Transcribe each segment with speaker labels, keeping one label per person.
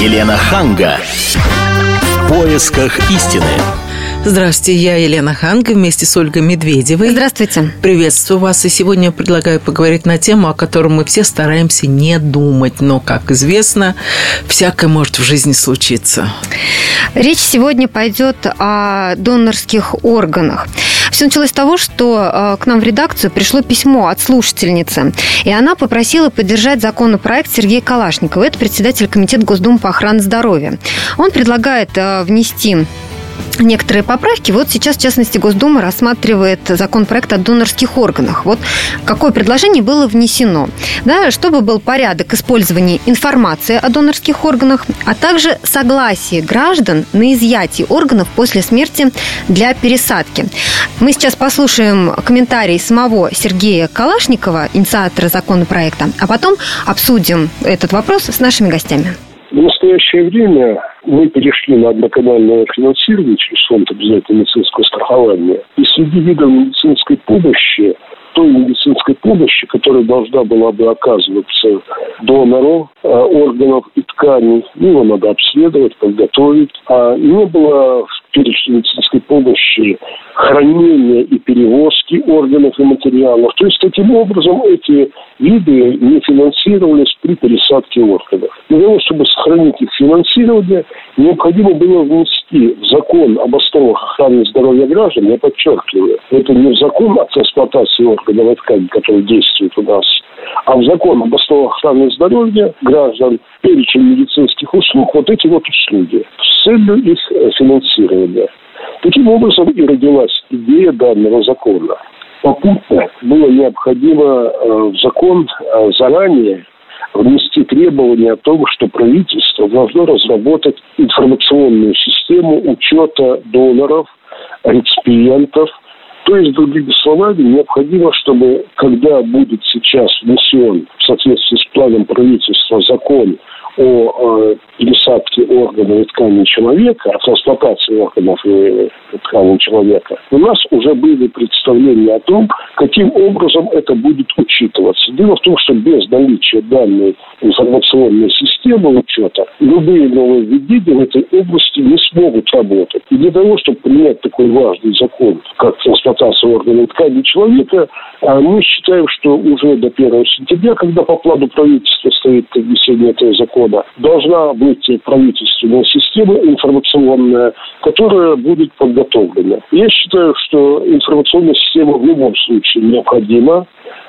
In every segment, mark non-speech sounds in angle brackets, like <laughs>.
Speaker 1: Елена Ханга. В поисках истины.
Speaker 2: Здравствуйте, я Елена Ханга вместе с Ольгой Медведевой.
Speaker 3: Здравствуйте.
Speaker 2: Приветствую вас. И сегодня я предлагаю поговорить на тему, о которой мы все стараемся не думать. Но, как известно, всякое может в жизни случиться.
Speaker 3: Речь сегодня пойдет о донорских органах. Все началось с того, что э, к нам в редакцию пришло письмо от слушательницы, и она попросила поддержать законопроект Сергея Калашникова. Это председатель Комитета Госдумы по охране здоровья. Он предлагает э, внести некоторые поправки. Вот сейчас, в частности, Госдума рассматривает законопроект о донорских органах. Вот какое предложение было внесено. Да, чтобы был порядок использования информации о донорских органах, а также согласие граждан на изъятие органов после смерти для пересадки. Мы сейчас послушаем комментарий самого Сергея Калашникова, инициатора законопроекта, а потом обсудим этот вопрос с нашими гостями.
Speaker 4: В настоящее время мы перешли на одноканальное финансирование через фонд обязательного медицинского страхования. И среди видов медицинской помощи той медицинской помощи, которая должна была бы оказываться донору э, органов и тканей. Его надо обследовать, подготовить. А не было в перечне медицинской помощи хранения и перевозки органов и материалов. То есть, таким образом, эти виды не финансировались при пересадке органов. Для того, чтобы сохранить их финансирование, необходимо было внести в закон об основах охраны здоровья граждан, я подчеркиваю, это не в закон о трансплантации органов и тканей, который действует у нас, а в закон об основах охраны здоровья граждан перечень медицинских услуг, вот эти вот услуги, с целью их финансирования. Таким образом и родилась идея данного закона попутно было необходимо э, в закон э, заранее внести требования о том, что правительство должно разработать информационную систему учета доноров, реципиентов. То есть, другими словами, необходимо, чтобы когда будет сейчас внесен в соответствии с планом правительства закон о пересадке органов и тканей человека, о трансплантации органов и тканей человека, у нас уже были представления о том, каким образом это будет учитываться. Дело в том, что без наличия данной информационной системы учета любые новые введения в этой области не смогут работать. И для того, чтобы принять такой важный закон, как трансплантация органов и тканей человека, а мы считаем, что уже до 1 сентября, когда по плану правительства стоит внесение этого закона, года должна быть правительственная система информационная, которая будет подготовлена. Я считаю, что информационная система в любом случае необходима,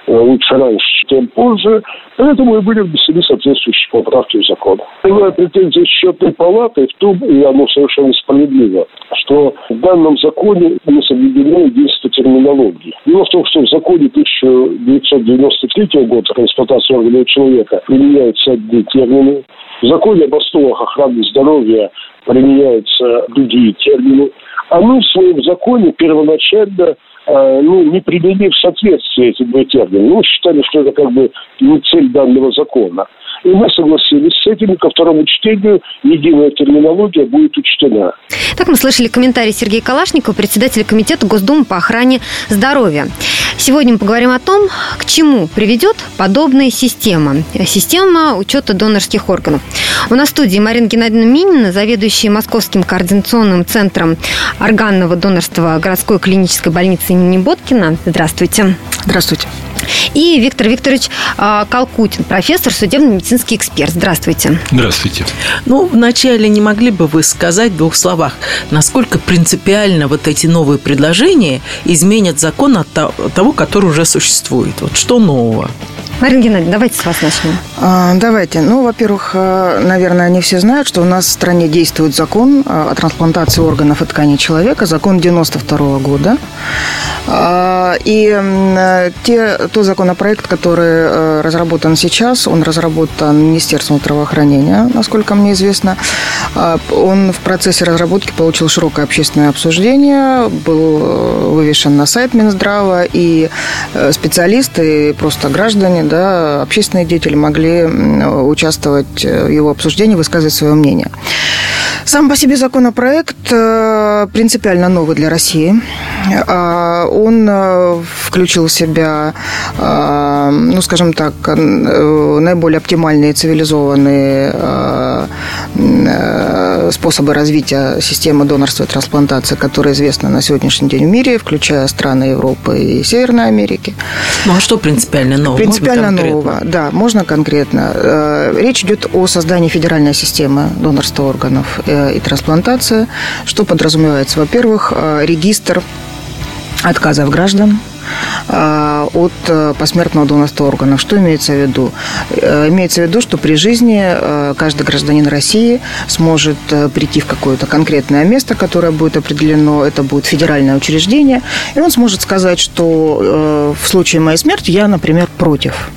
Speaker 4: лучше раньше, чем позже, поэтому и были внесены соответствующие поправки в закон. Первая претензия счетной палаты в том, и оно совершенно справедливо, что в данном законе не соблюдено единство терминологии. Дело в том, что в законе 1993 года трансплантации органов человека применяются одни термины, в законе об основах охраны здоровья применяются другие термины. А мы в своем законе первоначально ну, не применили в соответствии эти два термина. Мы считали, что это как бы не цель данного закона. И мы согласились с этим, и ко второму чтению единая терминология будет учтена.
Speaker 3: Так мы слышали комментарий Сергея Калашникова, председателя Комитета Госдумы по охране здоровья. Сегодня мы поговорим о том, к чему приведет подобная система. Система учета донорских органов. У нас в студии Марина Геннадьевна Минина, заведующая Московским координационным центром органного донорства городской клинической больницы имени Боткина. Здравствуйте.
Speaker 2: Здравствуйте.
Speaker 3: И Виктор Викторович а, Калкутин, профессор, судебно-медицинский эксперт. Здравствуйте.
Speaker 5: Здравствуйте.
Speaker 2: Ну, вначале не могли бы вы сказать в двух словах, насколько принципиально вот эти новые предложения изменят закон от того, который уже существует? Вот что нового?
Speaker 3: Марина Геннадьевна, давайте с вас начнем.
Speaker 6: А, давайте. Ну, во-первых, э, наверное, они все знают, что у нас в стране действует закон э, о трансплантации органов и тканей человека, закон 92 года. А, и э, те, тот законопроект, который разработан сейчас, он разработан Министерством здравоохранения, насколько мне известно. А, он в процессе разработки получил широкое общественное обсуждение, был вывешен на сайт Минздрава, и специалисты, и просто граждане да, общественные деятели могли участвовать в его обсуждении, высказывать свое мнение. Сам по себе законопроект э, принципиально новый для России. А, он э, включил в себя, э, ну, скажем так, наиболее оптимальные цивилизованные э, способы развития системы донорства и трансплантации, которые известны на сегодняшний день в мире, включая страны Европы и Северной Америки.
Speaker 2: Ну а что принципиально нового?
Speaker 6: Принципиально нового, да, можно конкретно. Э, речь идет о создании федеральной системы донорства органов э, и трансплантации, что подразумевается, во-первых, регистр отказов граждан от э, посмертного донорства органов. Что имеется в виду? Э, имеется в виду, что при жизни э, каждый гражданин России сможет прийти в какое-то конкретное место, которое будет определено, это будет федеральное учреждение, и он сможет сказать, что в случае моей смерти я, например, против.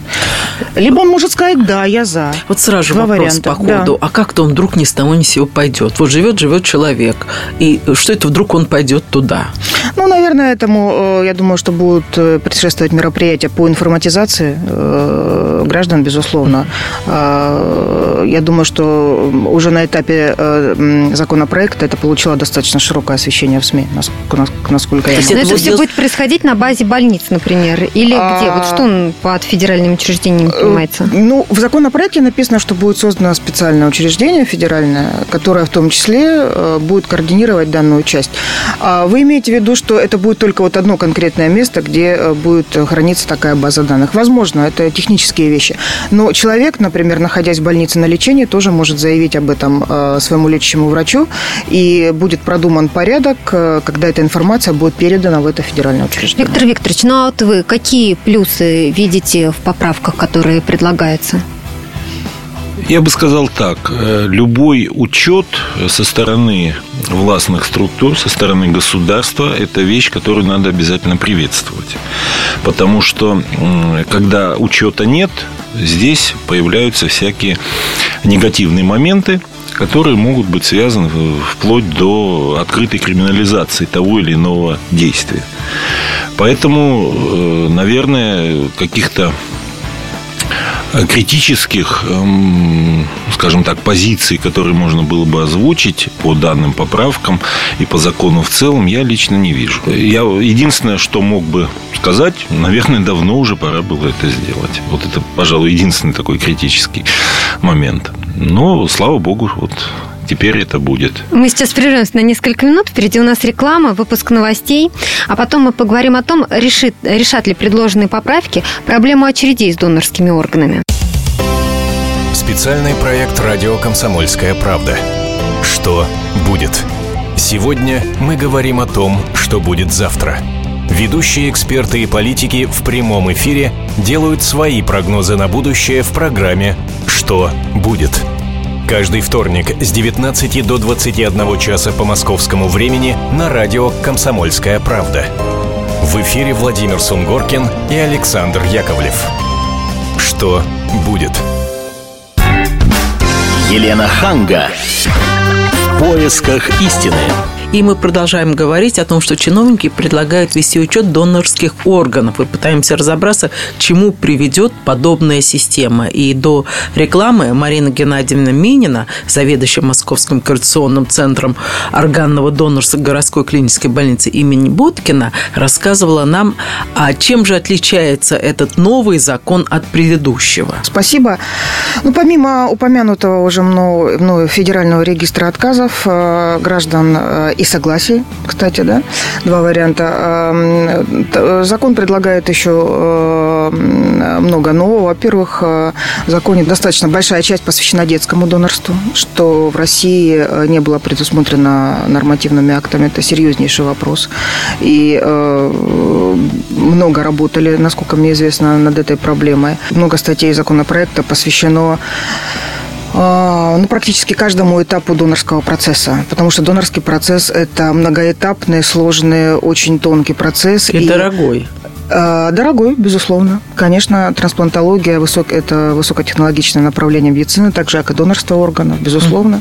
Speaker 6: Либо он может сказать, да, я за.
Speaker 2: Вот сразу же Два вопрос варианта. по ходу. Да. А как-то он вдруг ни с того ни с сего пойдет? Вот живет, живет человек. И что это вдруг он пойдет туда?
Speaker 6: Ну, наверное, этому, я думаю, что будут предшествовать мероприятия по информатизации э, граждан, безусловно. А, я думаю, что уже на этапе э, законопроекта это получило достаточно широкое освещение в СМИ, насколько я
Speaker 3: знаю. Это все будет происходить на базе больниц, например, или а... где? Вот что он под федеральным учреждением э, понимается?
Speaker 6: Ну, в законопроекте написано, что будет создано специальное учреждение федеральное, которое в том числе будет координировать данную часть. А вы имеете в виду, что это будет только вот одно конкретное место, где будет храниться такая база данных. Возможно, это технические вещи. Но человек, например, находясь в больнице на лечении, тоже может заявить об этом э, своему лечащему врачу, и будет продуман порядок, э, когда эта информация будет передана в это федеральное учреждение.
Speaker 3: Виктор Викторович, ну а вот вы какие плюсы видите в поправках, которые предлагаются?
Speaker 5: Я бы сказал так. Э, любой учет со стороны властных структур, со стороны государства – это вещь, которую надо обязательно приветствовать. Потому что, когда учета нет, здесь появляются всякие негативные моменты, которые могут быть связаны вплоть до открытой криминализации того или иного действия. Поэтому, э, наверное, каких-то критических, эм, скажем так, позиций, которые можно было бы озвучить по данным поправкам и по закону в целом, я лично не вижу. Я единственное, что мог бы сказать, наверное, давно уже пора было это сделать. Вот это, пожалуй, единственный такой критический момент. Но, слава богу, вот теперь это будет.
Speaker 3: Мы сейчас прервемся на несколько минут. Впереди у нас реклама, выпуск новостей. А потом мы поговорим о том, решит, решат ли предложенные поправки проблему очередей с донорскими органами.
Speaker 7: Специальный проект «Радио Комсомольская правда». Что будет? Сегодня мы говорим о том, что будет завтра. Ведущие эксперты и политики в прямом эфире делают свои прогнозы на будущее в программе «Что будет?». Каждый вторник с 19 до 21 часа по московскому времени на радио «Комсомольская правда». В эфире Владимир Сунгоркин и Александр Яковлев. Что будет?
Speaker 1: Елена Ханга. В поисках истины.
Speaker 2: И мы продолжаем говорить о том, что чиновники предлагают вести учет донорских органов. И пытаемся разобраться, к чему приведет подобная система. И до рекламы Марина Геннадьевна Минина, заведующая Московским коррекционным центром органного донорства городской клинической больницы имени Боткина, рассказывала нам, а чем же отличается этот новый закон от предыдущего.
Speaker 6: Спасибо. Ну, помимо упомянутого уже мною, мною федерального регистра отказов э, граждан э, и согласий, кстати, да, два варианта. Закон предлагает еще э, много нового. Во-первых, э, в законе достаточно большая часть посвящена детскому донорству, что в России э, не было предусмотрено нормативными актами. Это серьезнейший вопрос. И много работали, насколько мне известно, над этой проблемой. Много статей законопроекта посвящено а, ну, практически каждому этапу донорского процесса. Потому что донорский процесс – это многоэтапный, сложный, очень тонкий процесс.
Speaker 2: И, и дорогой.
Speaker 6: А, дорогой, безусловно. Конечно, трансплантология высок, это высокотехнологичное направление медицины, также как и донорство органов, безусловно.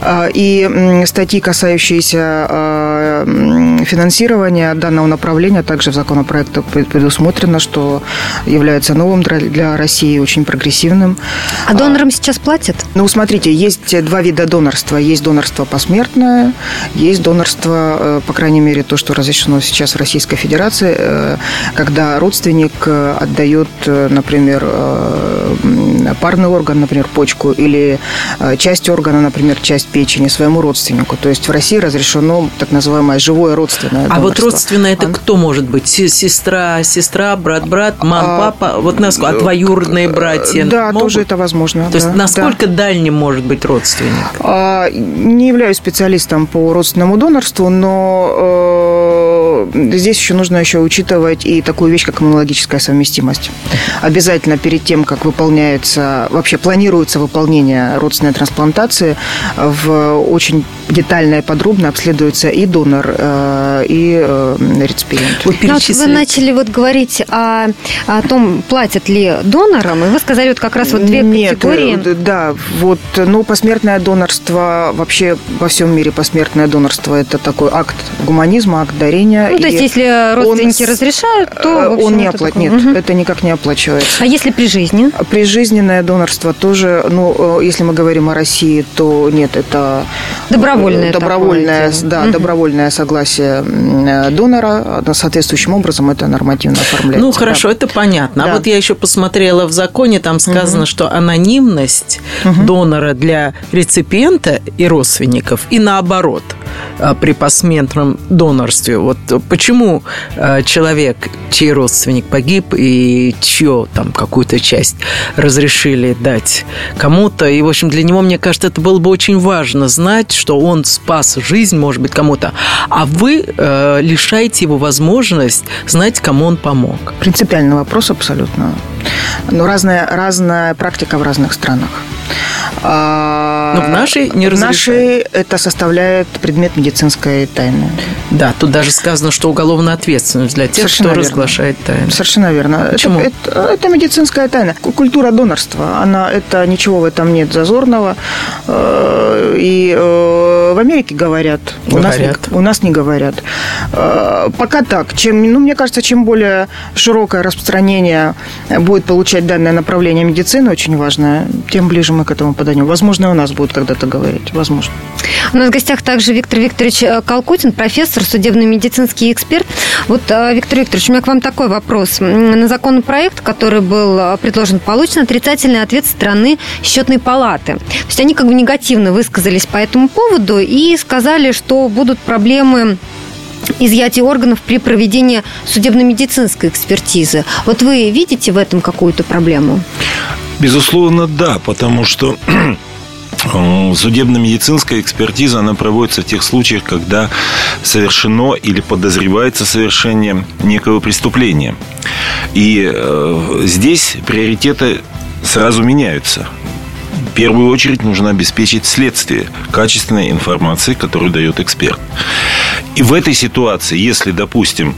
Speaker 6: Mm. И статьи, касающиеся а, финансирования данного направления, также в законопроекте предусмотрено, что является новым для России, очень прогрессивным.
Speaker 3: А донорам сейчас платят?
Speaker 6: Ну, смотрите, есть два вида донорства. Есть донорство посмертное, есть донорство, э, по крайней мере, то, что разрешено сейчас в Российской Федерации, э, как когда родственник отдает, например, парный орган, например, почку, или часть органа, например, часть печени своему родственнику. То есть в России разрешено так называемое живое родственное
Speaker 2: донорство. А вот родственное это кто может быть? Сестра, сестра, брат, брат, мама, а, папа? Вот насколько? А двоюродные братья?
Speaker 6: Да, могут? тоже это возможно.
Speaker 2: То да, есть насколько да. дальним может быть родственник?
Speaker 6: А, не являюсь специалистом по родственному донорству, но э, здесь еще нужно еще учитывать и такую вещь, как иммунологическая совместимость. Обязательно перед тем, как выполняется, вообще планируется выполнение родственной трансплантации, в очень детально и подробно обследуется и донор, э, и э, реципиент.
Speaker 3: Вы, ну, вот вы начали вот говорить о, о том, платят ли донорам, и вы сказали вот как раз вот две Нет, категории.
Speaker 6: Да, вот, ну, посмертное донорство, вообще во всем мире посмертное донорство – это такой акт гуманизма, акт дарения.
Speaker 3: Ну, то есть, если родственники он, разрешают, то,
Speaker 6: общем, Он не оплатит, нет, угу. это никак не оплачивается.
Speaker 3: А если при жизни?
Speaker 6: Прижизненное донорство тоже, ну, если мы говорим о России, то нет, это
Speaker 3: добровольное,
Speaker 6: добровольное, да, угу. добровольное согласие донора, соответствующим образом это нормативно оформляется.
Speaker 2: Ну хорошо, да. это понятно. А да. А вот я еще посмотрела в законе, там сказано, угу. что анонимность угу. донора для реципиента и родственников и наоборот при посмертном донорстве. Вот почему а, человек, чей родственник погиб и чью там какую-то часть разрешили дать кому-то, и в общем для него, мне кажется, это было бы очень важно знать, что он спас жизнь, может быть, кому-то, а вы э, лишаете его возможность знать, кому он помог.
Speaker 6: Принципиальный вопрос абсолютно. Но разная, разная практика в разных странах.
Speaker 2: А, Но в нашей не
Speaker 6: В нашей это составляет предмет медицинской тайны.
Speaker 2: Да, тут даже сказано, что уголовная ответственность для тех, Совершенно кто верно. разглашает тайну.
Speaker 6: Совершенно верно.
Speaker 2: Почему?
Speaker 6: Это, это, это медицинская тайна. Культура донорства, она, это ничего в этом нет зазорного. Э, и э, в Америке говорят,
Speaker 2: говорят.
Speaker 6: У, нас, у нас не говорят. Э, пока так. Чем, ну, мне кажется, чем более широкое распространение будет получать данное направление медицины, очень важное, тем ближе мы к этому поданию. Возможно, у нас будут когда-то говорить. Возможно.
Speaker 3: У нас в гостях также Виктор Викторович э, Калкутин, профессор, судебно-медицинский эксперт. Вот, э, Виктор Викторович, у меня к вам такой вопрос. На законопроект, который был предложен, получен отрицательный ответ стороны счетной палаты. То есть они как бы негативно высказались по этому поводу и сказали, что будут проблемы изъятия органов при проведении судебно-медицинской экспертизы. Вот вы видите в этом какую-то проблему?
Speaker 5: Безусловно, да, потому что Судебно-медицинская экспертиза, она проводится в тех случаях, когда совершено или подозревается совершение некого преступления. И э, здесь приоритеты сразу меняются. В первую очередь нужно обеспечить следствие качественной информации, которую дает эксперт. И в этой ситуации, если, допустим,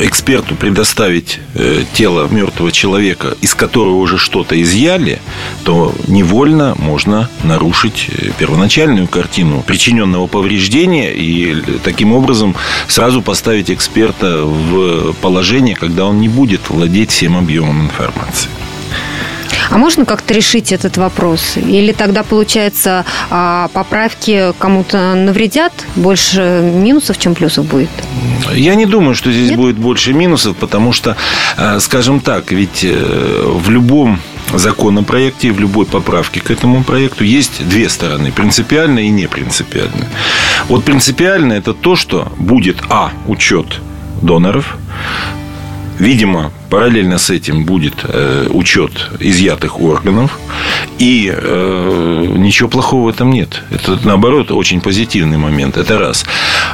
Speaker 5: эксперту предоставить э, тело мертвого человека, из которого уже что-то изъяли, то невольно можно нарушить э, первоначальную картину причиненного повреждения и таким образом сразу поставить эксперта в положение, когда он не будет владеть всем объемом информации.
Speaker 3: А можно как-то решить этот вопрос? Или тогда, получается, а, поправки кому-то навредят? Больше минусов, чем плюсов будет?
Speaker 5: Я не думаю, что здесь Нет? будет больше минусов, потому что, э, скажем так, ведь э, в любом законопроекте, в любой поправке к этому проекту есть две стороны, принципиальная и непринципиальная. Вот принципиальная – это то, что будет, а, учет доноров, Видимо, параллельно с этим будет э, учет изъятых органов, и э, ничего плохого в этом нет. Это, наоборот, очень позитивный момент. Это раз.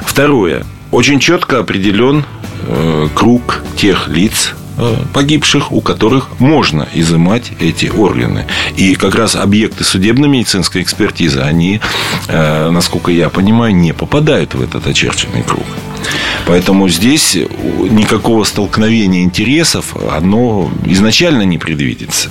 Speaker 5: Второе. Очень четко определен э, круг тех лиц, э, погибших, у которых можно изымать эти органы. И как раз объекты судебно-медицинской экспертизы, они, э, насколько я понимаю, не попадают в этот очерченный круг. Поэтому здесь никакого столкновения интересов, оно изначально не предвидится.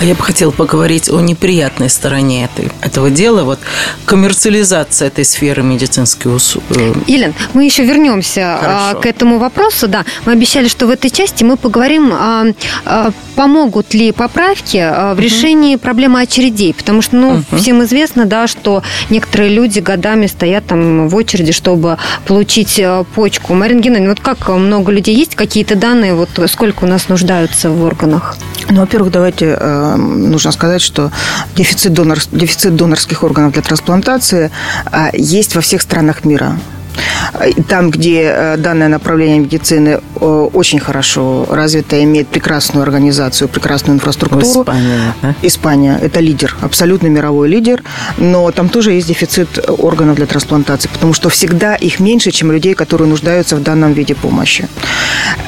Speaker 2: А я бы хотела поговорить о неприятной стороне этой, этого дела. Вот коммерциализация этой сферы медицинской услуги. Э,
Speaker 3: Елена, мы еще вернемся а, Хорошо. к этому вопросу. Да, мы обещали, что в этой части мы поговорим, а, а, помогут ли поправки в решении угу. проблемы очередей. Потому что, ну, угу. всем известно, да, что некоторые люди годами стоят там в очереди, чтобы получить почку. Марина Геннадьевна, вот как много людей есть? Какие-то данные, вот сколько у нас нуждаются в органах?
Speaker 6: Ну, во-первых, давайте э, нужно сказать, что дефицит, донор, дефицит донорских органов для трансплантации э, есть во всех странах мира. Там, где э, данное направление медицины э, очень хорошо развито, имеет прекрасную организацию, прекрасную инфраструктуру.
Speaker 2: Испания, да?
Speaker 6: Испания – это лидер, абсолютно мировой лидер, но там тоже есть дефицит органов для трансплантации, потому что всегда их меньше, чем людей, которые нуждаются в данном виде помощи.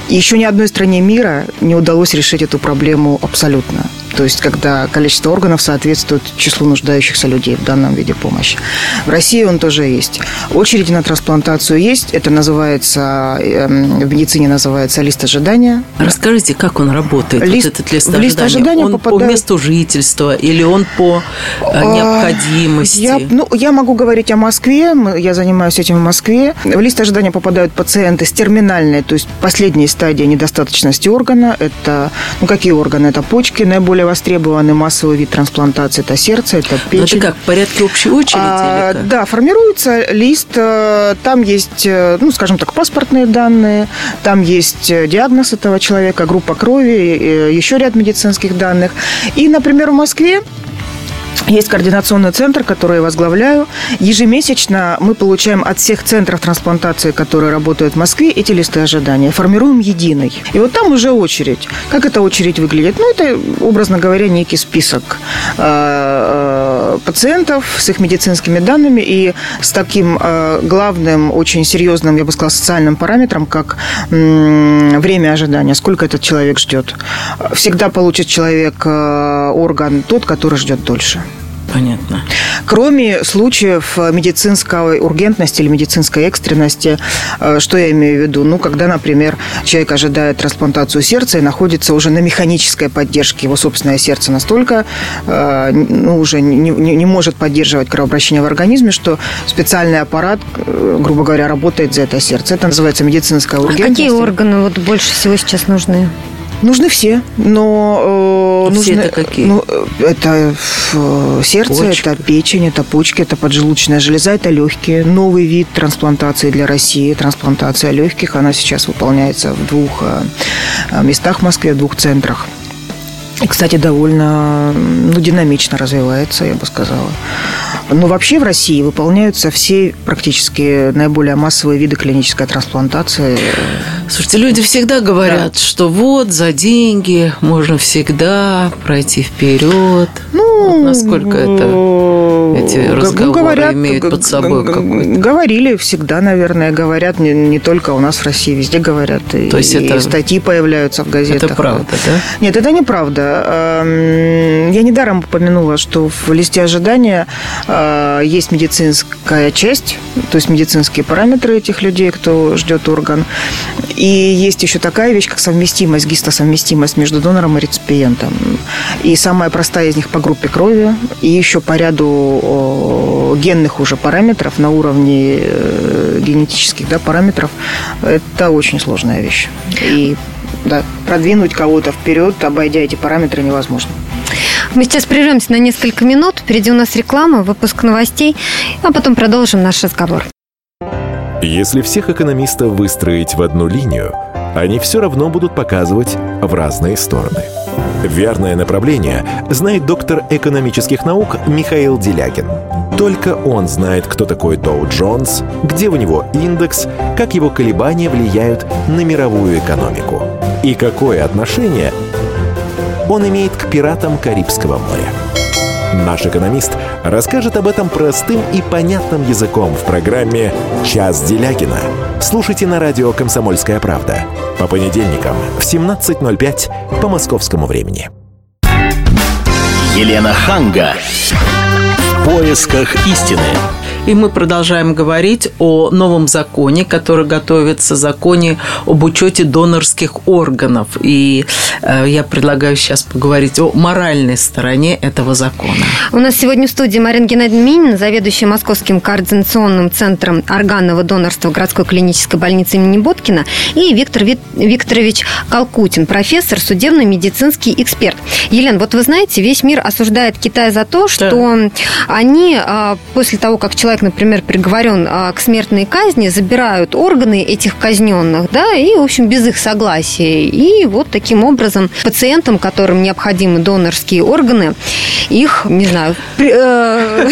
Speaker 6: Еще ни одной стране мира не удалось решить эту проблему абсолютно. То есть, когда количество органов соответствует числу нуждающихся людей в данном виде помощи. В России он тоже есть. Очереди на трансплантацию есть. Это называется, эм, в медицине называется лист ожидания.
Speaker 2: Расскажите, как он работает,
Speaker 6: лист,
Speaker 2: вот этот лист
Speaker 6: в лист
Speaker 2: ожидания?
Speaker 6: ожидания
Speaker 2: он
Speaker 6: попадает...
Speaker 2: по месту жительства или он по э, необходимости?
Speaker 6: Я, ну, я могу говорить о Москве. Я занимаюсь этим в Москве. В лист ожидания попадают пациенты с терминальной, то есть последней стадии недостаточности органа. Это, ну, какие органы? Это почки, наиболее наиболее востребованный массовый вид трансплантации – это сердце, это печень.
Speaker 2: Но это как, в порядке общей очереди? А,
Speaker 6: да, формируется лист, э, там есть, э, ну, скажем так, паспортные данные, там есть э, диагноз этого человека, группа крови, еще ряд медицинских данных. И, например, в Москве есть координационный центр, который я возглавляю. Ежемесячно мы получаем от всех центров трансплантации, которые работают в Москве, эти листы ожидания. Формируем единый. И вот там уже очередь. Как эта очередь выглядит? Ну, это, образно говоря, некий список э, э, пациентов с их медицинскими данными и с таким э, главным, очень серьезным, я бы сказала, социальным параметром, как время ожидания, сколько этот человек ждет. Всегда получит человек орган тот, который ждет дольше.
Speaker 2: Понятно.
Speaker 6: Кроме случаев медицинской ургентности или медицинской экстренности, э, что я имею в виду? Ну, когда, например, человек ожидает трансплантацию сердца и находится уже на механической поддержке, его собственное сердце настолько э, ну, уже не, не, не может поддерживать кровообращение в организме, что специальный аппарат, э, грубо говоря, работает за это сердце. Это называется медицинская ургентность.
Speaker 3: А какие органы вот больше всего сейчас нужны?
Speaker 6: Нужны все, но
Speaker 2: э,
Speaker 6: все
Speaker 2: нужны, это какие?
Speaker 6: Ну, это э, сердце, Почка. это печень, это почки, это поджелудочная железа, это легкие. Новый вид трансплантации для России, трансплантация легких, она сейчас выполняется в двух э, местах в Москве, в двух центрах. И, кстати, довольно ну, динамично развивается, я бы сказала. Но вообще в России выполняются все практически наиболее массовые виды клинической трансплантации.
Speaker 2: Слушайте, люди всегда говорят, да. что вот за деньги можно всегда пройти вперед. Ну, вот насколько это эти ну, разговоры ну, говорят, имеют под собой какой-то?
Speaker 6: Говорили всегда, наверное, говорят не, не только у нас в России, везде говорят. То и, есть это... и статьи появляются в газетах.
Speaker 2: Это правда, да?
Speaker 6: Нет, это неправда. Эм, я недаром упомянула, что в листе ожидания есть медицинская часть, то есть медицинские параметры этих людей, кто ждет орган. И есть еще такая вещь, как совместимость, гистосовместимость между донором и реципиентом. И самая простая из них по группе крови, и еще по ряду генных уже параметров на уровне э, генетических да, параметров. Это очень сложная вещь. И да, продвинуть кого-то вперед, обойдя эти параметры, невозможно.
Speaker 3: Мы сейчас прервемся на несколько минут. Впереди у нас реклама, выпуск новостей, а потом продолжим наш разговор.
Speaker 7: Если всех экономистов выстроить в одну линию, они все равно будут показывать в разные стороны. Верное направление знает доктор экономических наук Михаил Делягин. Только он знает, кто такой Доу Джонс, где у него индекс, как его колебания влияют на мировую экономику и какое отношение он имеет к пиратам Карибского моря. Наш экономист расскажет об этом простым и понятным языком в программе «Час Делягина». Слушайте на радио «Комсомольская правда» по понедельникам в 17.05 по московскому времени.
Speaker 1: Елена Ханга. В поисках истины.
Speaker 2: И мы продолжаем говорить о новом законе, который готовится, законе об учете донорских органов. И э, я предлагаю сейчас поговорить о моральной стороне этого закона.
Speaker 3: У нас сегодня в студии Марина Геннадьевна Минина, заведующая Московским координационным центром органного донорства городской клинической больницы имени Боткина, и Виктор Викторович Калкутин, профессор, судебно-медицинский эксперт. Елена, вот вы знаете, весь мир осуждает Китай за то, что да. они а, после того, как человек человек, например, приговорен а, к смертной казни, забирают органы этих казненных, да, и, в общем, без их согласия. И вот таким образом пациентам, которым необходимы донорские органы, их, не знаю, э, <laughs>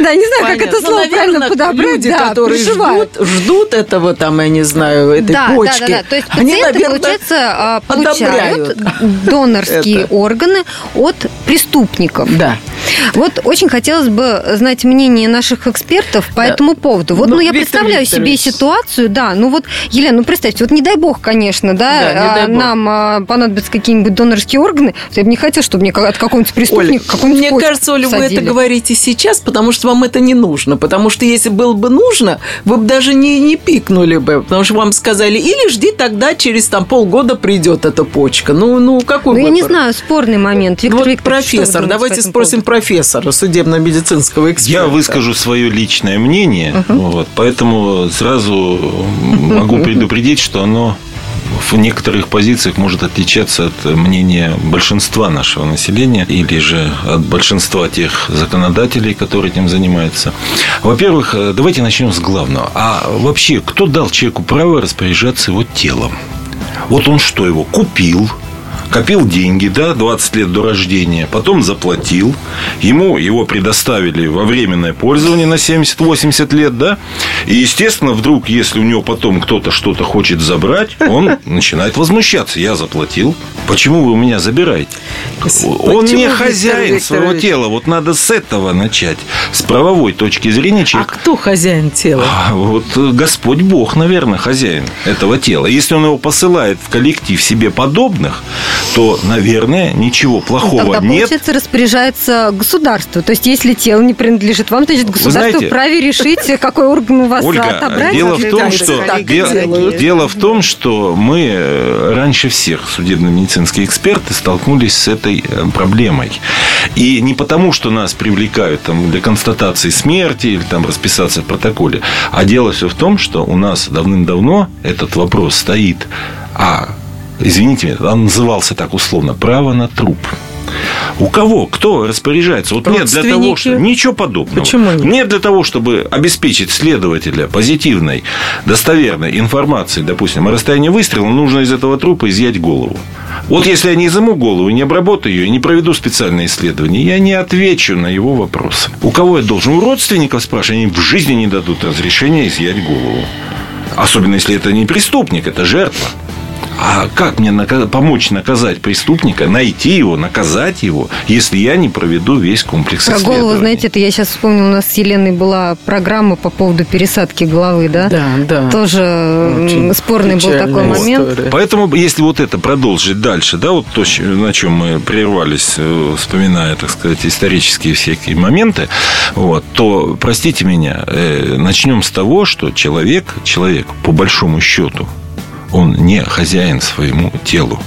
Speaker 3: да, не знаю, как это ну, слово правильно подобрать,
Speaker 2: люди, которые ждут этого, там, я не знаю, этой почки. Да, да, да.
Speaker 3: То есть пациенты, получается, а, получают донорские органы от преступников.
Speaker 2: Да.
Speaker 3: Вот очень хотелось бы знать мнение наших экспертов по да. этому поводу. Вот, ну, ну я Виктор представляю Викторович. себе ситуацию, да, ну вот, Елена, ну представьте, вот не дай бог, конечно, да, да а, нам а, понадобятся какие-нибудь донорские органы, я бы не хотела, чтобы мне от какого-нибудь преступника какой-нибудь
Speaker 2: Мне кажется, Оля, вы это говорите сейчас, потому что вам это не нужно, потому что если было бы нужно, вы бы даже не, не пикнули бы, потому что вам сказали, или жди тогда, через там полгода придет эта почка. Ну, ну какой Ну,
Speaker 3: я не знаю, спорный момент.
Speaker 2: Виктор вот Викторович, профессор, давайте спросим поводу? профессора, судебно-медицинского эксперта.
Speaker 5: Я выскажу свое личное мнение, угу. вот, поэтому сразу могу предупредить, что оно в некоторых позициях может отличаться от мнения большинства нашего населения или же от большинства тех законодателей, которые этим занимаются. Во-первых, давайте начнем с главного. А вообще, кто дал человеку право распоряжаться его телом? Вот он что, его купил, копил деньги, да, 20 лет до рождения, потом заплатил, ему его предоставили во временное пользование на 70-80 лет, да, и, естественно, вдруг, если у него потом кто-то что-то хочет забрать, он <laughs> начинает возмущаться. Я заплатил, почему вы у меня забираете? Он не хозяин своего тела, вот надо с этого начать, с правовой точки зрения.
Speaker 2: Человек... А кто хозяин тела? А,
Speaker 5: вот Господь Бог, наверное, хозяин этого тела. Если он его посылает в коллектив себе подобных, то, наверное, ничего плохого Тогда, нет.
Speaker 3: получается, распоряжается государство. То есть, если тело не принадлежит вам, значит, государство знаете, вправе решить, какой орган у вас
Speaker 5: Ольга,
Speaker 3: отобрать.
Speaker 5: Дело в, том, что, дело, дело в том, что мы э, раньше всех, судебно-медицинские эксперты, столкнулись с этой э, проблемой. И не потому, что нас привлекают там, для констатации смерти или там, расписаться в протоколе, а дело все в том, что у нас давным-давно этот вопрос стоит. А извините, он назывался так условно, право на труп. У кого? Кто распоряжается? Вот нет для того, что... Ничего подобного.
Speaker 2: Почему нет?
Speaker 5: Нет для того, чтобы обеспечить следователя позитивной, достоверной информацией, допустим, о расстоянии выстрела, нужно из этого трупа изъять голову. Вот если я не изыму голову, не обработаю ее, не проведу специальное исследование, я не отвечу на его вопросы. У кого я должен? У родственников спрашивать, они в жизни не дадут разрешения изъять голову. Особенно, если это не преступник, это жертва. А как мне наказ... помочь наказать преступника, найти его, наказать его, если я не проведу весь комплекс
Speaker 3: Про голову, знаете, это я сейчас вспомнил, у нас с Еленой была программа по поводу пересадки головы, да?
Speaker 2: Да, да.
Speaker 3: Тоже Очень спорный был такой момент. История.
Speaker 5: Поэтому, если вот это продолжить дальше, да, вот то, на чем мы прервались, э, вспоминая, так сказать, исторические всякие моменты, вот, то, простите меня, э, начнем с того, что человек, человек, по большому счету, он не хозяин своему телу.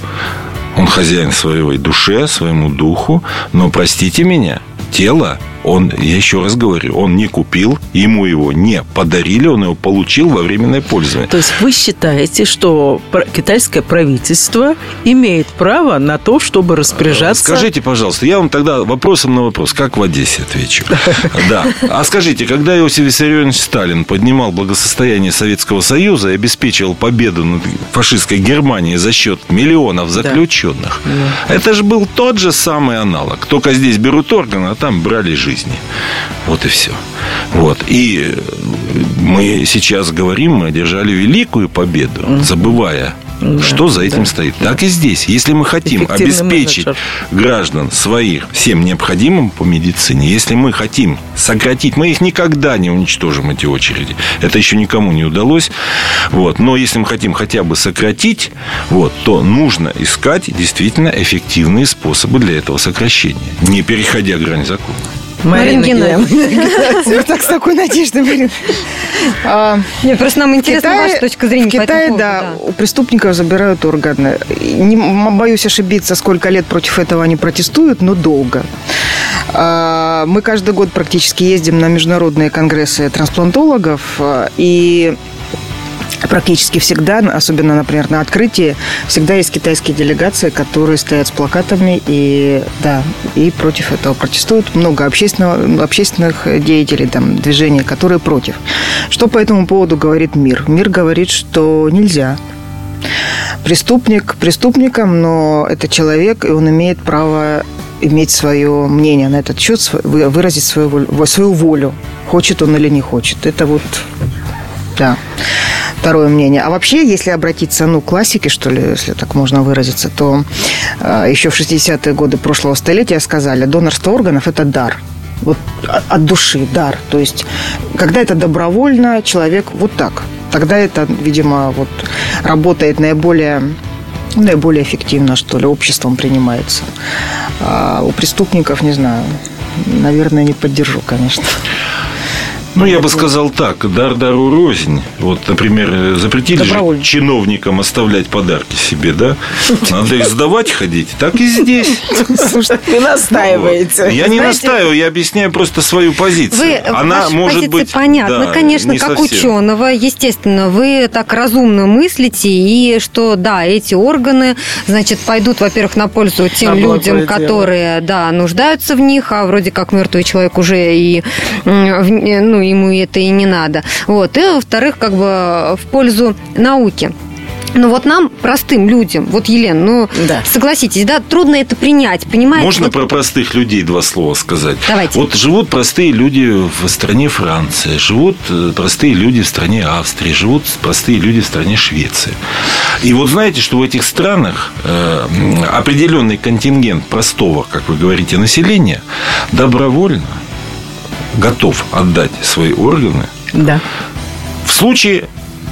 Speaker 5: Он хозяин своей душе, своему духу. Но, простите меня, тело он, я еще раз говорю, он не купил, ему его не подарили, он его получил во временное пользование.
Speaker 2: То есть вы считаете, что китайское правительство имеет право на то, чтобы распоряжаться...
Speaker 5: Скажите, пожалуйста, я вам тогда вопросом на вопрос, как в Одессе отвечу. Да. А скажите, когда Иосиф Виссарионович Сталин поднимал благосостояние Советского Союза и обеспечивал победу над фашистской Германией за счет миллионов заключенных, это же был тот же самый аналог. Только здесь берут органы, а там брали жизнь жизни. Вот и все. Вот. И мы сейчас говорим, мы одержали великую победу, забывая да, что за этим да. стоит. Так и здесь. Если мы хотим обеспечить менеджер. граждан своих всем необходимым по медицине, если мы хотим сократить, мы их никогда не уничтожим, эти очереди. Это еще никому не удалось. Вот. Но если мы хотим хотя бы сократить, вот, то нужно искать действительно эффективные способы для этого сокращения, не переходя грань закона.
Speaker 3: Марина Геннадьевна. Так с такой надеждой, Марина. А, Нет, просто нам интересна ваша точка зрения. В
Speaker 6: Китае, да, у преступников забирают органы. Не боюсь ошибиться, сколько лет против этого они протестуют, но долго. А, мы каждый год практически ездим на международные конгрессы трансплантологов, и практически всегда, особенно, например, на открытии, всегда есть китайские делегации, которые стоят с плакатами и, да, и против этого протестуют. Много общественного, общественных деятелей, там, движений, которые против. Что по этому поводу говорит мир? Мир говорит, что нельзя. Преступник преступником, но это человек, и он имеет право иметь свое мнение на этот счет, выразить свою, свою волю, хочет он или не хочет. Это вот, да второе мнение. А вообще, если обратиться, ну, к классике, что ли, если так можно выразиться, то э, еще в 60-е годы прошлого столетия сказали, донорство органов – это дар. Вот от души, дар. То есть, когда это добровольно, человек вот так. Тогда это, видимо, вот работает наиболее наиболее эффективно, что ли, обществом принимается. А у преступников, не знаю, наверное, не поддержу, конечно.
Speaker 5: Ну, я бы сказал так, дар дару рознь. Вот, например, запретили же чиновникам оставлять подарки себе, да? Надо их сдавать ходить. Так и здесь.
Speaker 2: Вы настаиваете.
Speaker 5: Я не настаиваю, я объясняю просто свою позицию.
Speaker 3: Вы, Она может быть... понятно, да, конечно, как совсем. ученого, естественно, вы так разумно мыслите, и что, да, эти органы, значит, пойдут, во-первых, на пользу тем людям, которые, да, нуждаются в них, а вроде как мертвый человек уже и, ну, ему это и не надо. Вот. И, во-вторых, как бы в пользу науки. Ну вот нам, простым людям, вот, Елена, ну, да. согласитесь, да, трудно это принять, понимаете?
Speaker 5: Можно
Speaker 3: вот...
Speaker 5: про простых людей два слова сказать?
Speaker 3: Давайте.
Speaker 5: Вот живут простые люди в стране Франции, живут э, простые люди в стране Австрии, живут простые люди в стране Швеции. И вот знаете, что в этих странах э, определенный контингент простого, как вы говорите, населения добровольно готов отдать свои органы
Speaker 2: да.
Speaker 5: в случае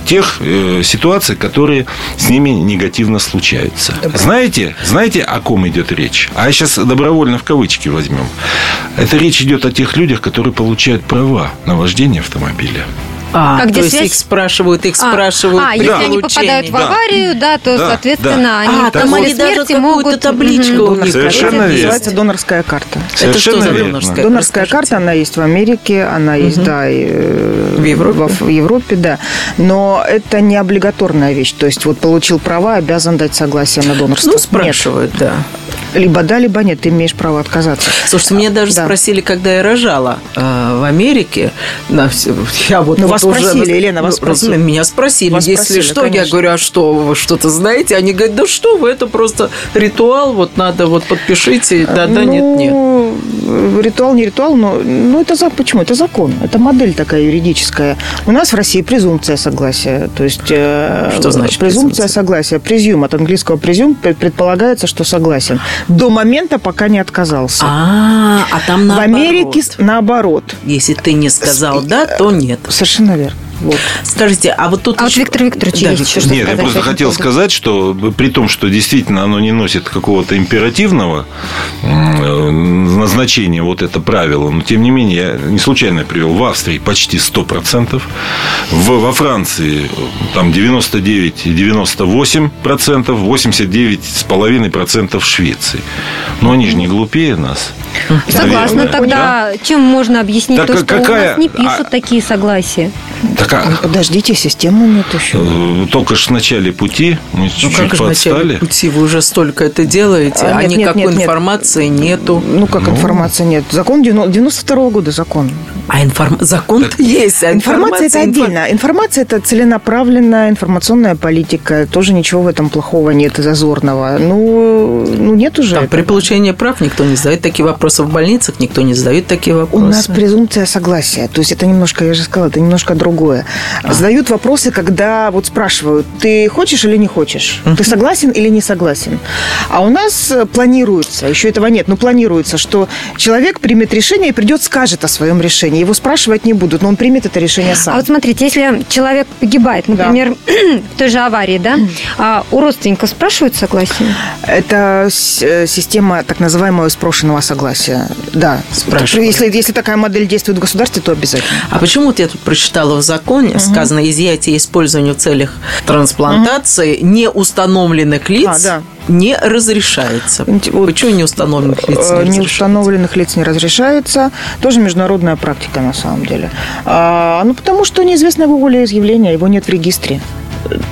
Speaker 5: тех э, ситуаций, которые с ними негативно случаются. Добро. Знаете, знаете, о ком идет речь? А сейчас добровольно в кавычки возьмем. Это речь идет о тех людях, которые получают права на вождение автомобиля.
Speaker 2: А, как то есть связь? их спрашивают, их а, спрашивают.
Speaker 3: А, если они попадают в аварию, да, то, да, соответственно,
Speaker 2: да.
Speaker 3: они
Speaker 2: а, там они
Speaker 3: смерти
Speaker 2: даже могут... табличку
Speaker 6: у них. Совершенно верно. Называется донорская карта.
Speaker 5: Совершенно
Speaker 6: Это что
Speaker 5: верно.
Speaker 6: донорская? Донорская карта, она есть в Америке, она есть, да, и
Speaker 2: э, в Европе.
Speaker 6: в Европе, да. Но это не облигаторная вещь. То есть вот получил права, обязан дать согласие на донорство.
Speaker 2: Ну, спрашивают,
Speaker 6: Нет.
Speaker 2: да.
Speaker 6: Либо да, либо нет, ты имеешь право отказаться.
Speaker 2: Слушайте, меня даже да. спросили, когда я рожала э, в Америке. На, я вот,
Speaker 6: ну,
Speaker 2: вот
Speaker 6: вас уже, спросили, Елена, вас ну, спросили.
Speaker 2: Меня спросили,
Speaker 6: вас
Speaker 2: если
Speaker 6: спросили,
Speaker 2: что,
Speaker 6: конечно.
Speaker 2: я говорю, а что, вы что-то знаете? Они говорят, да что вы, это просто ритуал, вот надо, вот подпишите, да, да,
Speaker 6: ну,
Speaker 2: нет,
Speaker 6: нет. Ритуал, не ритуал, но ну, это почему? Это закон, это модель такая юридическая. У нас в России презумпция согласия, то есть...
Speaker 2: Э, что значит
Speaker 6: презумпция? Презумпция согласия. Презюм, от английского презюм предполагается, что согласен. До момента, пока не отказался.
Speaker 2: А, а там наоборот.
Speaker 6: В Америке наоборот.
Speaker 2: Если ты не сказал да, то нет.
Speaker 6: Совершенно верно. Вот.
Speaker 2: Скажите, а вот тут...
Speaker 3: А еще... вот Виктор Викторович да, есть
Speaker 5: что Нет, сказать, я просто хотел поводу. сказать, что при том, что действительно оно не носит какого-то императивного назначения, вот это правило, но тем не менее, я не случайно привел, в Австрии почти 100%, в, во Франции там 99-98%, 89,5% в Швеции. Но они же не глупее нас.
Speaker 3: Согласна, наверное. тогда чем можно объяснить так, то, что какая... у нас не пишут а... такие согласия?
Speaker 6: Так, а... Подождите, системы нет еще.
Speaker 5: Э, только ж в начале пути мы ну, чуть-чуть
Speaker 2: как подстали. в начале пути? Вы уже столько это делаете, а, а нет, никакой нет, нет, информации нет. нету.
Speaker 6: Ну, как ну... информации нет? Закон 92 -го года закон.
Speaker 2: А информ... закон так... есть, а
Speaker 6: информация, информация это отдельно. Информация это целенаправленная информационная политика. Тоже ничего в этом плохого нет и зазорного. Ну, ну нет уже.
Speaker 2: Там, при получении прав никто не задает такие вопросы в больницах, никто не задает такие вопросы.
Speaker 6: У нас презумпция согласия. То есть это немножко, я же сказала, это немножко другое. А. Задают вопросы, когда вот спрашивают, ты хочешь или не хочешь? Ты согласен или не согласен? А у нас планируется, еще этого нет, но планируется, что человек примет решение и придет, скажет о своем решении. Его спрашивать не будут, но он примет это решение сам.
Speaker 3: А вот смотрите, если человек погибает, например, да. <clears throat> в той же аварии, да, а у родственников спрашивают согласие?
Speaker 6: Это э, система так называемого спрошенного согласия. Да, спрашивают. Если, если такая модель действует в государстве, то обязательно.
Speaker 2: А почему вот я тут прочитала в законе, угу. сказано, изъятие и использование в целях трансплантации угу. неустановленных лиц а, да не разрешается. Вот, Почему не установленных лиц
Speaker 6: не, не установленных лиц не разрешается? Тоже международная практика на самом деле. А, ну, потому что неизвестно его волеизъявление, его нет в регистре.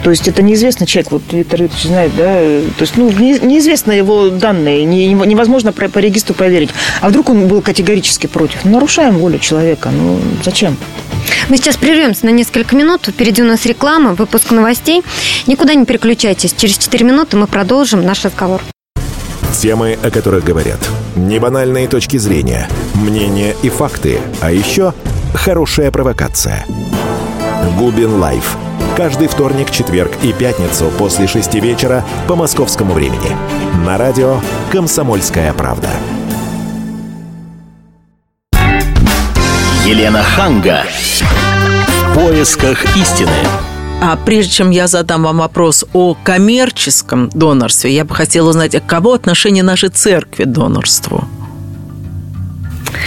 Speaker 6: То есть это неизвестный человек, вот Виктор Викторович знает, да, то есть ну, неизвестно его данные, невозможно по, по регистру проверить. А вдруг он был категорически против? Ну, нарушаем волю человека, ну зачем?
Speaker 3: Мы сейчас прервемся на несколько минут. Впереди у нас реклама, выпуск новостей. Никуда не переключайтесь. Через 4 минуты мы продолжим наш разговор.
Speaker 7: Темы, о которых говорят. Небанальные точки зрения, мнения и факты. А еще хорошая провокация. Губин Live. Каждый вторник, четверг и пятницу после шести вечера по московскому времени. На радио «Комсомольская правда».
Speaker 1: Елена Ханга. В поисках истины.
Speaker 2: А прежде чем я задам вам вопрос о коммерческом донорстве, я бы хотела узнать, каково отношение нашей церкви к донорству?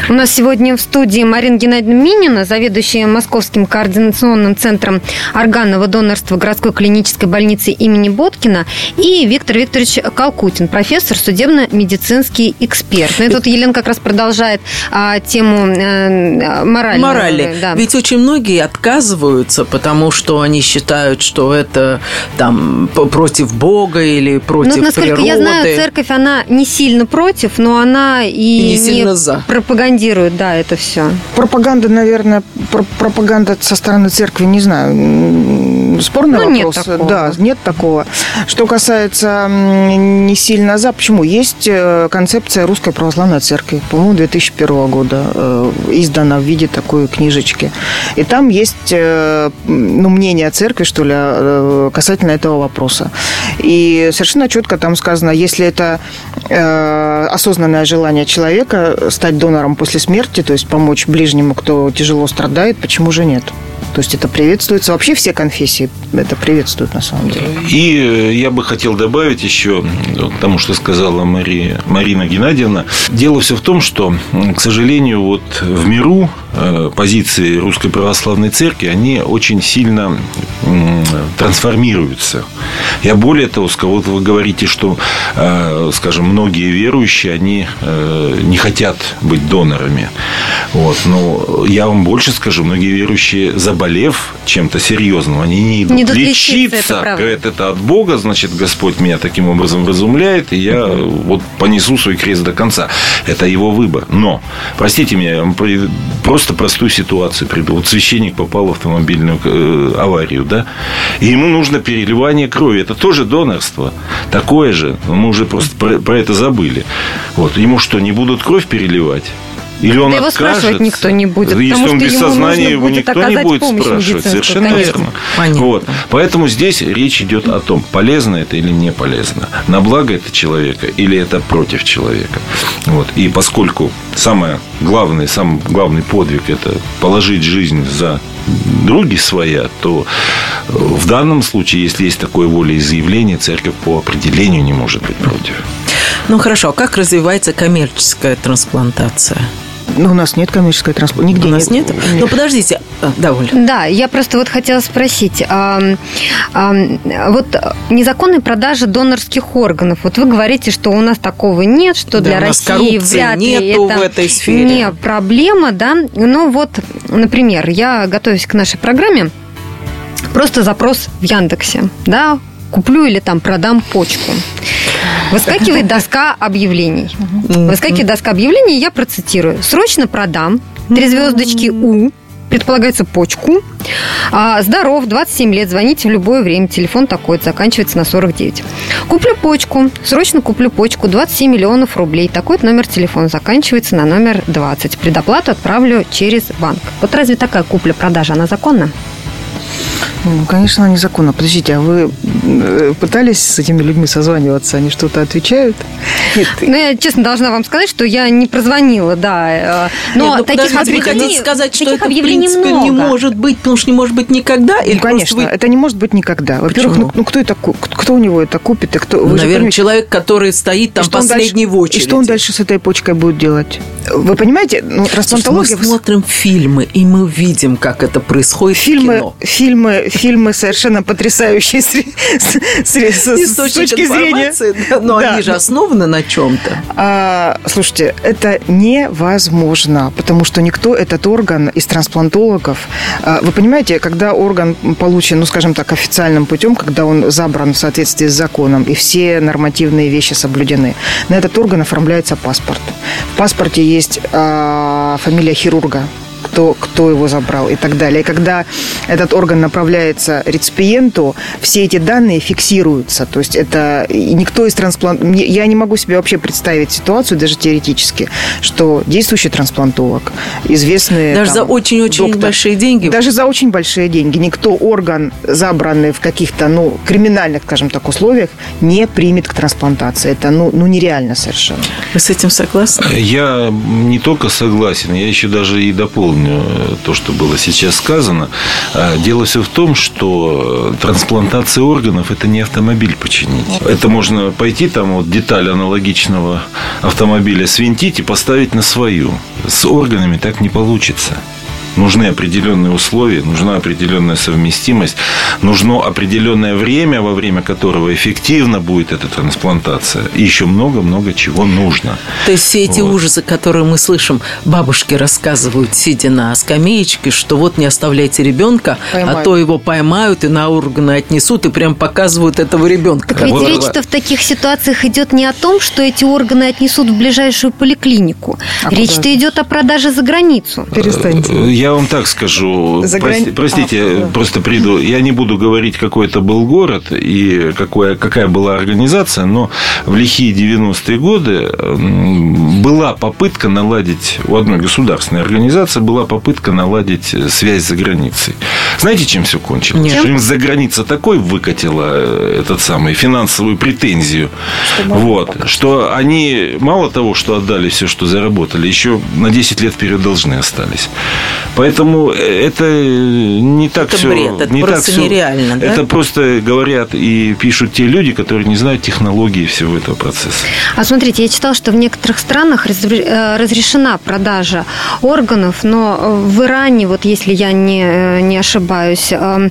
Speaker 3: У нас сегодня в студии Марина Геннадьевна Минина, заведующая Московским координационным центром органного донорства городской клинической больницы имени Боткина, и Виктор Викторович Калкутин, профессор, судебно-медицинский эксперт. Ну и тут Елена как раз продолжает а, тему э, морали.
Speaker 2: Морали. Да. Ведь очень многие отказываются, потому что они считают, что это там против Бога или против
Speaker 3: ну, насколько
Speaker 2: природы.
Speaker 3: я знаю, церковь, она не сильно против, но она и,
Speaker 2: и не, не сильно за
Speaker 3: пропагандирует, да, это все.
Speaker 6: Пропаганда, наверное, пропаганда со стороны церкви, не знаю, спорный ну, вопрос.
Speaker 3: Нет такого.
Speaker 6: Да, нет такого. Что касается не сильно за, почему? Есть э, концепция Русской Православной Церкви, по-моему, 2001 года, э, издана в виде такой книжечки. И там есть э, ну, мнение церкви, что ли, касательно этого вопроса. И совершенно четко там сказано, если это осознанное желание человека стать донором после смерти, то есть помочь ближнему, кто тяжело страдает, почему же нет? То есть это приветствуется. Вообще все конфессии это приветствуют на самом деле.
Speaker 5: И э, я бы хотел добавить еще к тому, что сказала Мария, Марина Геннадьевна. Дело все в том, что, к сожалению, вот в миру э, позиции Русской Православной Церкви, они очень сильно трансформируются. Я более того, вот вы говорите, что, э, скажем, многие верующие, они не хотят быть донорами. Вот. Но я вам больше скажу, многие верующие заболев чем-то серьезным, они не идут,
Speaker 3: не идут
Speaker 5: лечиться. лечиться это, это, это от Бога, значит, Господь меня таким образом разумляет, и я вот понесу свой крест до конца. Это его выбор. Но, простите меня, я вам просто простую ситуацию приду. Вот священник попал в автомобильную э, аварию, да, и ему нужно переливание крови. Это тоже донорство. Такое же. Мы уже просто про, про это забыли. Вот. Ему что, не будут кровь переливать? Или он
Speaker 3: да его спрашивать никто не будет.
Speaker 5: Если он без сознания, его никто не будет спрашивать. Совершенно верно. Понятно. Вот. Поэтому здесь речь идет о том, полезно это или не полезно. На благо это человека или это против человека. Вот. И поскольку самое главное, самый главный подвиг – это положить жизнь за други своя, то в данном случае, если есть такое волеизъявление, церковь по определению не может быть против.
Speaker 2: Ну хорошо, а как развивается коммерческая трансплантация?
Speaker 6: Ну, у нас нет коммерческой трансплантации. Нигде
Speaker 2: у нас нет. нет? Ну, подождите. А, да, Оля.
Speaker 3: Да, я просто вот хотела спросить. А, а, вот незаконной продажи донорских органов. Вот вы говорите, что у нас такого нет, что да, для России вряд ли
Speaker 2: это в этой сфере.
Speaker 3: не проблема, да. Ну, вот, например, я готовюсь к нашей программе, просто запрос в Яндексе, да, куплю или там продам почку. Выскакивает доска объявлений. Выскакивает доска объявлений, я процитирую. Срочно продам. Три звездочки У предполагается почку. А, здоров, 27 лет, звоните в любое время. Телефон такой, заканчивается на 49. Куплю почку, срочно куплю почку, 27 миллионов рублей. Такой номер телефона заканчивается на номер 20. Предоплату отправлю через банк. Вот разве такая купля-продажа, она законна?
Speaker 6: Ну, конечно, она незаконна. Подождите, а вы э, пытались с этими людьми созваниваться? Они что-то отвечают?
Speaker 3: Нет. Ну, я честно должна вам сказать, что я не прозвонила, да. Э, но Нет, ну, таких
Speaker 2: объявлений, хотите сказать, что это, в принципе, много. не может быть, потому что не может быть никогда?
Speaker 6: Или ну, конечно, вы... это не может быть никогда. Во-первых, ну, ну, кто, это, кто у него это купит? И кто,
Speaker 2: ну, наверное, человек, который стоит там последний
Speaker 6: дальше,
Speaker 2: в очереди.
Speaker 6: И что он дальше с этой почкой будет делать? Вы понимаете? Ну, трансплантология...
Speaker 2: Мы смотрим фильмы, и мы видим, как это происходит
Speaker 6: фильмы,
Speaker 2: в кино.
Speaker 6: Фильмы фильмы совершенно потрясающие с, с, с, с, точки зрения...
Speaker 2: Да, но да. они же основаны на чем-то.
Speaker 6: А, слушайте, это невозможно, потому что никто этот орган из трансплантологов... А, вы понимаете, когда орган получен, ну, скажем так, официальным путем, когда он забран в соответствии с законом, и все нормативные вещи соблюдены, на этот орган оформляется паспорт. В паспорте есть а, фамилия хирурга, кто, кто его забрал и так далее. И когда этот орган направляется реципиенту, все эти данные фиксируются. То есть это никто из трансплант... Я не могу себе вообще представить ситуацию, даже теоретически, что действующий трансплантолог, известный...
Speaker 2: Даже там, за очень-очень большие деньги?
Speaker 6: Даже за очень большие деньги. Никто орган, забранный в каких-то, ну, криминальных, скажем так, условиях, не примет к трансплантации. Это, ну, ну нереально совершенно.
Speaker 2: Вы с этим согласны?
Speaker 5: Я не только согласен, я еще даже и дополню дополню э, то, что было сейчас сказано. А, дело все в том, что трансплантация органов – это не автомобиль починить. Это можно пойти, там вот деталь аналогичного автомобиля свинтить и поставить на свою. С органами так не получится нужны определенные условия, нужна определенная совместимость, нужно определенное время, во время которого эффективно будет эта трансплантация. И еще много-много чего нужно.
Speaker 2: То есть все эти вот. ужасы, которые мы слышим, бабушки рассказывают, сидя на скамеечке, что вот не оставляйте ребенка, а то его поймают и на органы отнесут, и прям показывают этого ребенка.
Speaker 3: Так ведь вот. речь-то в таких ситуациях идет не о том, что эти органы отнесут в ближайшую поликлинику. А Речь-то идет о продаже за границу.
Speaker 6: Перестаньте.
Speaker 5: Я я вам так скажу. За Прости, Простите, а, просто приду. Я не буду говорить, какой это был город и какое, какая была организация, но в лихие 90-е годы была попытка наладить, у одной государственной организации была попытка наладить связь за границей. Знаете, чем все кончилось? Нет. Им за граница такой выкатила э, этот самый финансовую претензию, что вот, что они мало того, что отдали все, что заработали, еще на 10 лет вперед должны остались. Поэтому это не так
Speaker 2: это
Speaker 5: все...
Speaker 2: Бред, это
Speaker 5: не
Speaker 2: просто
Speaker 5: так
Speaker 2: нереально,
Speaker 5: все, да? Это просто говорят и пишут те люди, которые не знают технологии всего этого процесса.
Speaker 3: А смотрите, я читала, что в некоторых странах э, разрешена продажа органов, но в Иране, вот если я не, э, не ошибаюсь, э,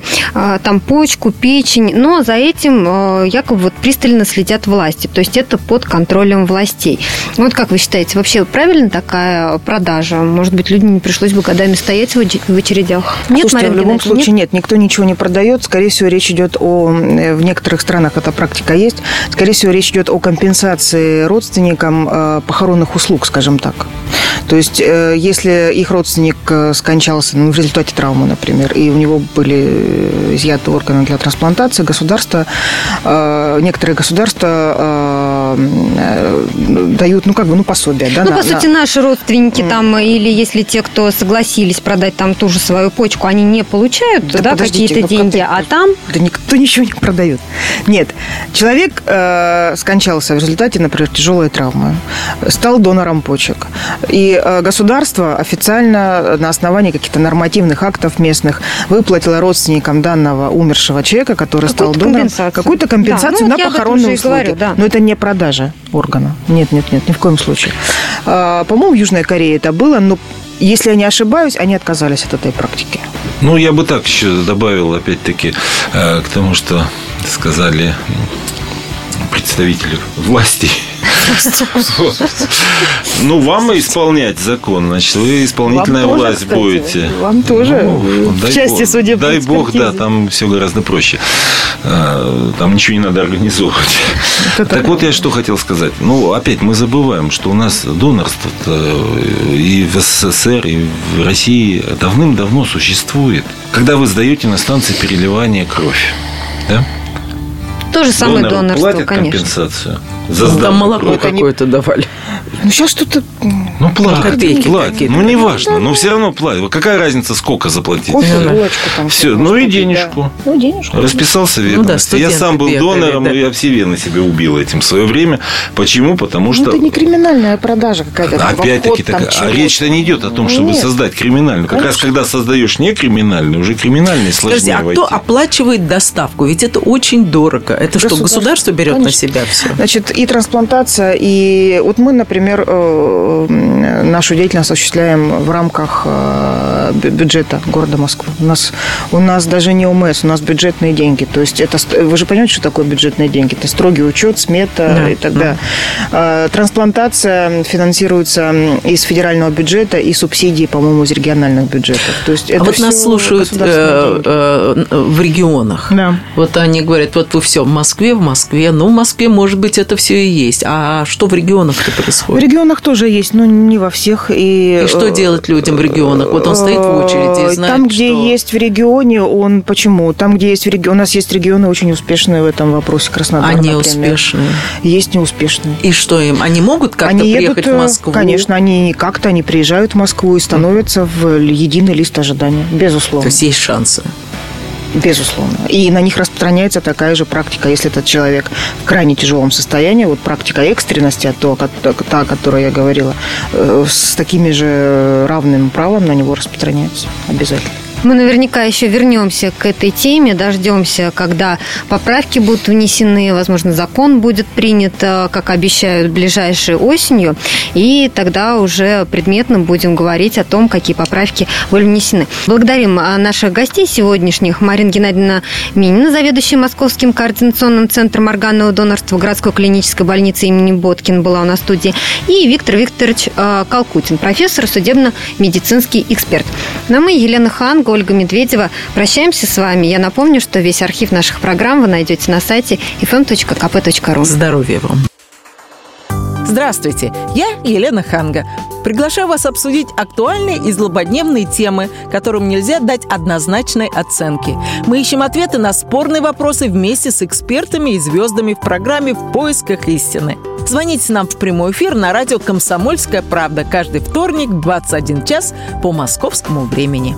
Speaker 3: там почку, печень, но за этим якобы вот пристально следят власти, то есть это под контролем властей. Вот как вы считаете, вообще правильно такая продажа? Может быть, людям не пришлось бы годами стоять стоять в очередях?
Speaker 6: Нет, Слушайте, Марина в любом случае нет? нет, никто ничего не продает. Скорее всего, речь идет о... В некоторых странах эта практика есть. Скорее всего, речь идет о компенсации родственникам э, похоронных услуг, скажем так. То есть, э, если их родственник э, скончался ну, в результате травмы, например, и у него были изъяты органы для трансплантации, государство, некоторые государства дают, ну, как бы, ну, пособие. Да,
Speaker 3: ну,
Speaker 6: на,
Speaker 3: по сути,
Speaker 6: на...
Speaker 3: наши родственники там, или если те, кто согласились продать там ту же свою почку, они не получают да, да, какие-то ну, деньги, а там...
Speaker 6: Да никто ничего не продает. Нет, человек э, скончался в результате, например, тяжелой травмы, стал донором почек. И э, государство официально на основании каких-то нормативных актов местных выплатило родственникам данного умершего человека, который стал донором, какую-то компенсацию да, ну, на похоронные услуги. Говорю, да. Но это не продажа органа. Нет, нет, нет, ни в коем случае. Э, по-моему, в Южной Корее это было, но если я не ошибаюсь, они отказались от этой практики.
Speaker 5: Ну, я бы так еще добавил, опять-таки, э, к тому, что сказали представители власти ну, вам исполнять закон, значит, вы исполнительная вам власть тоже, будете.
Speaker 6: Вам тоже. Ну, в части бог, судебной
Speaker 5: Дай бог, да, там все гораздо проще. А, там ничего не надо организовывать. Так вот, я что хотел сказать. Ну, опять мы забываем, что у нас донорство и в СССР, и в России давным-давно существует. Когда вы сдаете на станции переливания кровь, да?
Speaker 3: То же самое Донору донорство, платят
Speaker 5: конечно. компенсацию?
Speaker 2: За ну, там молоко какое-то давали.
Speaker 6: Ну, сейчас что-то...
Speaker 5: Ну, платят, копейки платят. Ну, не важно, но все равно платят. Какая разница, сколько заплатить?
Speaker 6: Кофе, булочку
Speaker 5: там. Все, ну и денежку. Да. Ну, денежку. Расписался ведомость. Ну, да, я сам был донором, да. и я все вены себе убил этим в свое время. Почему? Потому ну, что...
Speaker 6: Ну, это не криминальная продажа какая-то.
Speaker 5: Опять-таки, так, а речь-то не идет о том, чтобы Нет. создать криминальную. Как Конечно. раз, когда создаешь не криминальную, уже криминальный сложнее Скажите,
Speaker 2: а
Speaker 5: войти.
Speaker 2: кто оплачивает доставку? Ведь это очень дорого. Это что, государство берет Конечно. на себя все?
Speaker 6: Значит, и трансплантация, и вот мы, например, э, нашу деятельность осуществляем в рамках э, бюджета города Москвы. У нас, у нас даже не ОМС, у нас бюджетные деньги. То есть это, вы же понимаете, что такое бюджетные деньги? Это строгий учет, смета да, и так далее. Да. Трансплантация финансируется из федерального бюджета и субсидии, по-моему, из региональных бюджетов.
Speaker 2: То есть это а вот нас слушают э, в регионах. Да. Вот они говорят, вот вы все в Москве, в Москве. Ну, в Москве, может быть, это все и есть. А что в регионах-то происходит?
Speaker 6: В регионах тоже есть, но не во всех.
Speaker 2: И, и что делать людям в регионах? Вот он стоит в очереди и знает,
Speaker 6: Там, где
Speaker 2: что...
Speaker 6: есть в регионе, он почему? Там, где есть в регионе, у нас есть регионы очень успешные в этом вопросе. Краснодар,
Speaker 2: Они например. успешные?
Speaker 6: Есть неуспешные.
Speaker 2: И что им? Они могут как-то
Speaker 6: они
Speaker 2: приехать
Speaker 6: едут,
Speaker 2: в Москву?
Speaker 6: Конечно, они как-то они приезжают в Москву и становятся в единый лист ожидания, безусловно.
Speaker 2: То есть есть шансы?
Speaker 6: Безусловно. И на них распространяется такая же практика, если этот человек в крайне тяжелом состоянии, вот практика экстренности, а то, та, о которой я говорила, э, с такими же равным правом на него распространяется обязательно.
Speaker 3: Мы наверняка еще вернемся к этой теме, дождемся, когда поправки будут внесены, возможно, закон будет принят, э, как обещают, ближайшей осенью, и тогда уже предметно будем говорить о том, какие поправки были внесены. Благодарим э, наших гостей сегодняшних. Марина Геннадьевна Минина, заведующая Московским координационным центром органного донорства городской клинической больницы имени Боткин была у нас в студии, и Виктор Викторович э, Калкутин, профессор, судебно-медицинский эксперт. Ну, а мы, Елена Хан, Ольга Медведева. Прощаемся с вами. Я напомню, что весь архив наших программ вы найдете на сайте fm.kp.ru.
Speaker 2: Здоровья вам! Здравствуйте, я Елена Ханга. Приглашаю вас обсудить актуальные и злободневные темы, которым нельзя дать однозначной оценки. Мы ищем ответы на спорные вопросы вместе с экспертами и звездами в программе «В поисках истины». Звоните нам в прямой эфир на радио «Комсомольская правда» каждый вторник в 21 час по московскому времени.